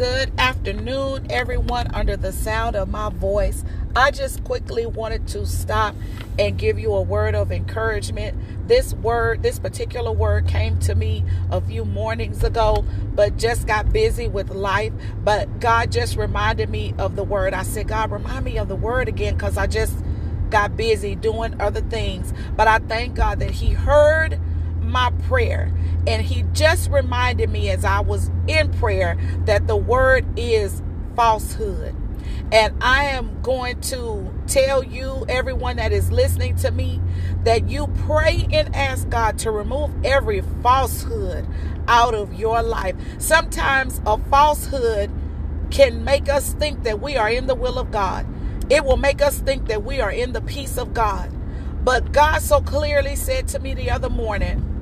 good afternoon, everyone under the sound of my voice. I just quickly wanted to stop and give you a word of encouragement. This word, this particular word came to me a few mornings ago, but just got busy with life. But God just reminded me of the word. I said, God, remind me of the word again because I just got busy doing other things. But I thank God that He heard my prayer. And he just reminded me as I was in prayer that the word is falsehood. And I am going to tell you, everyone that is listening to me, that you pray and ask God to remove every falsehood out of your life. Sometimes a falsehood can make us think that we are in the will of God, it will make us think that we are in the peace of God. But God so clearly said to me the other morning,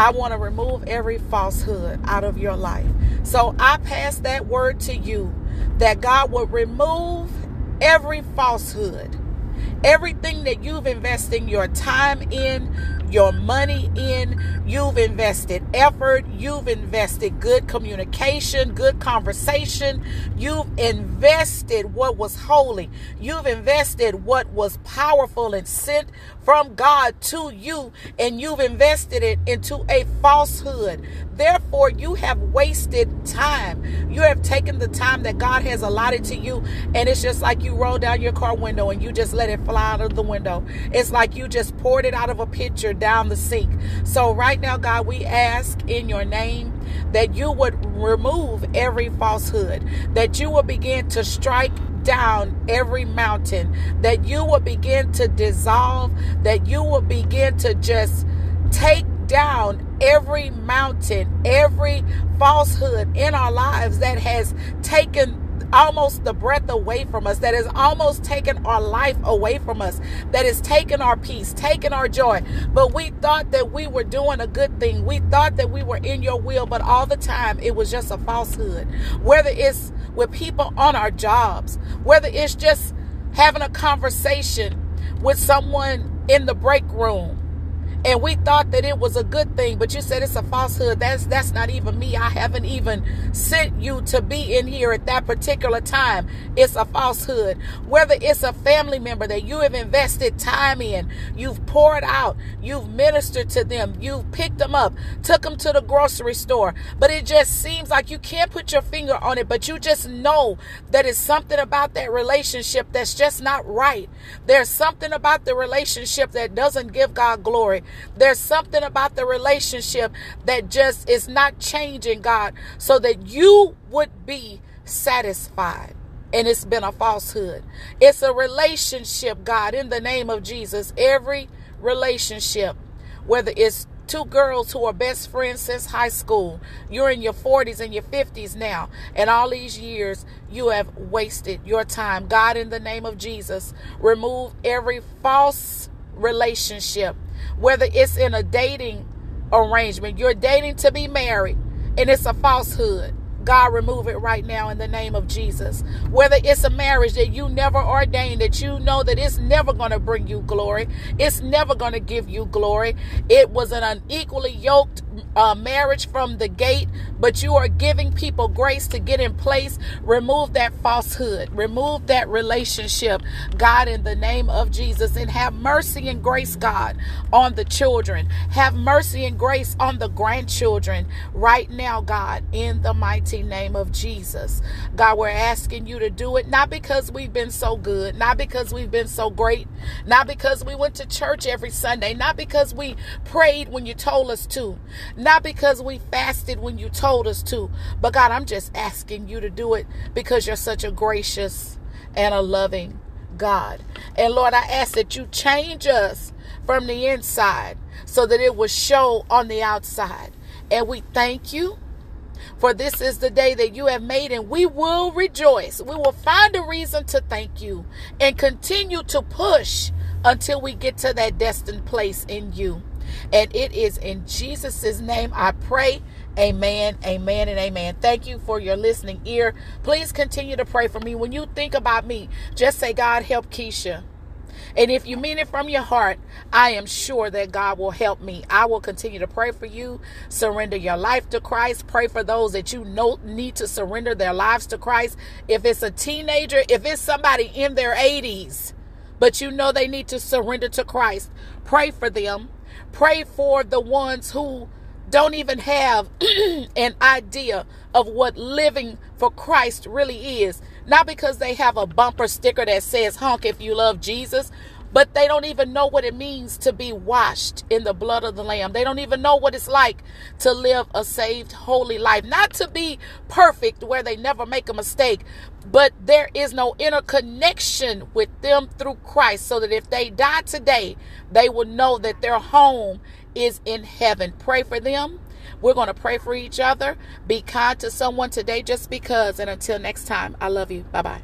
I want to remove every falsehood out of your life. So I pass that word to you that God will remove every falsehood. Everything that you've invested your time in, your money in. You've invested effort. You've invested good communication, good conversation. You've invested what was holy. You've invested what was powerful and sent from God to you, and you've invested it into a falsehood. Therefore, you have wasted time. You have taken the time that God has allotted to you, and it's just like you roll down your car window and you just let it fly out of the window. It's like you just poured it out of a pitcher down the sink. So, right now, God, we ask in your name that you would remove every falsehood, that you will begin to strike down every mountain, that you will begin to dissolve, that you will begin to just take down every mountain, every falsehood in our lives that has taken almost the breath away from us, that has almost taken our life away from us, that has taken our peace, taken our joy. But we thought that we were doing a good thing. We thought that we were in your will, but all the time it was just a falsehood. Whether it's with people on our jobs, whether it's just having a conversation with someone in the break room and we thought that it was a good thing but you said it's a falsehood. That's that's not even me. I haven't even sent you to be in here at that particular time. It's a falsehood. Whether it's a family member that you have invested time in you've poured out you've ministered to them you've picked them up took them to the grocery store. But it just seems like you can't put your finger on it but you just know that it's something about that relationship that's just not right. There's something about the relationship that doesn't give god glory there's something about the relationship that just is not changing, God, so that you would be satisfied. And it's been a falsehood. It's a relationship, God, in the name of Jesus. Every relationship, whether it's two girls who are best friends since high school. You're in your 40s and your 50s now. And all these years, you have wasted your time. God, in the name of Jesus, remove every false relationship whether it's in a dating arrangement, you're dating to be married, and it's a falsehood. God, remove it right now in the name of Jesus. Whether it's a marriage that you never ordained, that you know that it's never going to bring you glory, it's never going to give you glory. It was an unequally yoked uh, marriage from the gate, but you are giving people grace to get in place. Remove that falsehood, remove that relationship, God, in the name of Jesus, and have mercy and grace, God, on the children. Have mercy and grace on the grandchildren right now, God, in the mighty name of Jesus. God, we're asking you to do it not because we've been so good, not because we've been so great, not because we went to church every Sunday, not because we prayed when you told us to not because we fasted when you told us to, but God, I'm just asking you to do it because you're such a gracious and a loving God. And Lord, I ask that you change us from the inside so that it will show on the outside. And we thank you. For this is the day that you have made, and we will rejoice. We will find a reason to thank you and continue to push until we get to that destined place in you. And it is in Jesus' name I pray. Amen, amen, and amen. Thank you for your listening ear. Please continue to pray for me. When you think about me, just say, God, help Keisha. And if you mean it from your heart, I am sure that God will help me. I will continue to pray for you. Surrender your life to Christ. Pray for those that you know need to surrender their lives to Christ. If it's a teenager, if it's somebody in their 80s, but you know they need to surrender to Christ, pray for them. Pray for the ones who don't even have an idea of what living for Christ really is. Not because they have a bumper sticker that says honk if you love Jesus, but they don't even know what it means to be washed in the blood of the Lamb. They don't even know what it's like to live a saved, holy life. Not to be perfect where they never make a mistake, but there is no interconnection with them through Christ so that if they die today, they will know that their home is in heaven. Pray for them. We're going to pray for each other. Be kind to someone today just because. And until next time, I love you. Bye bye.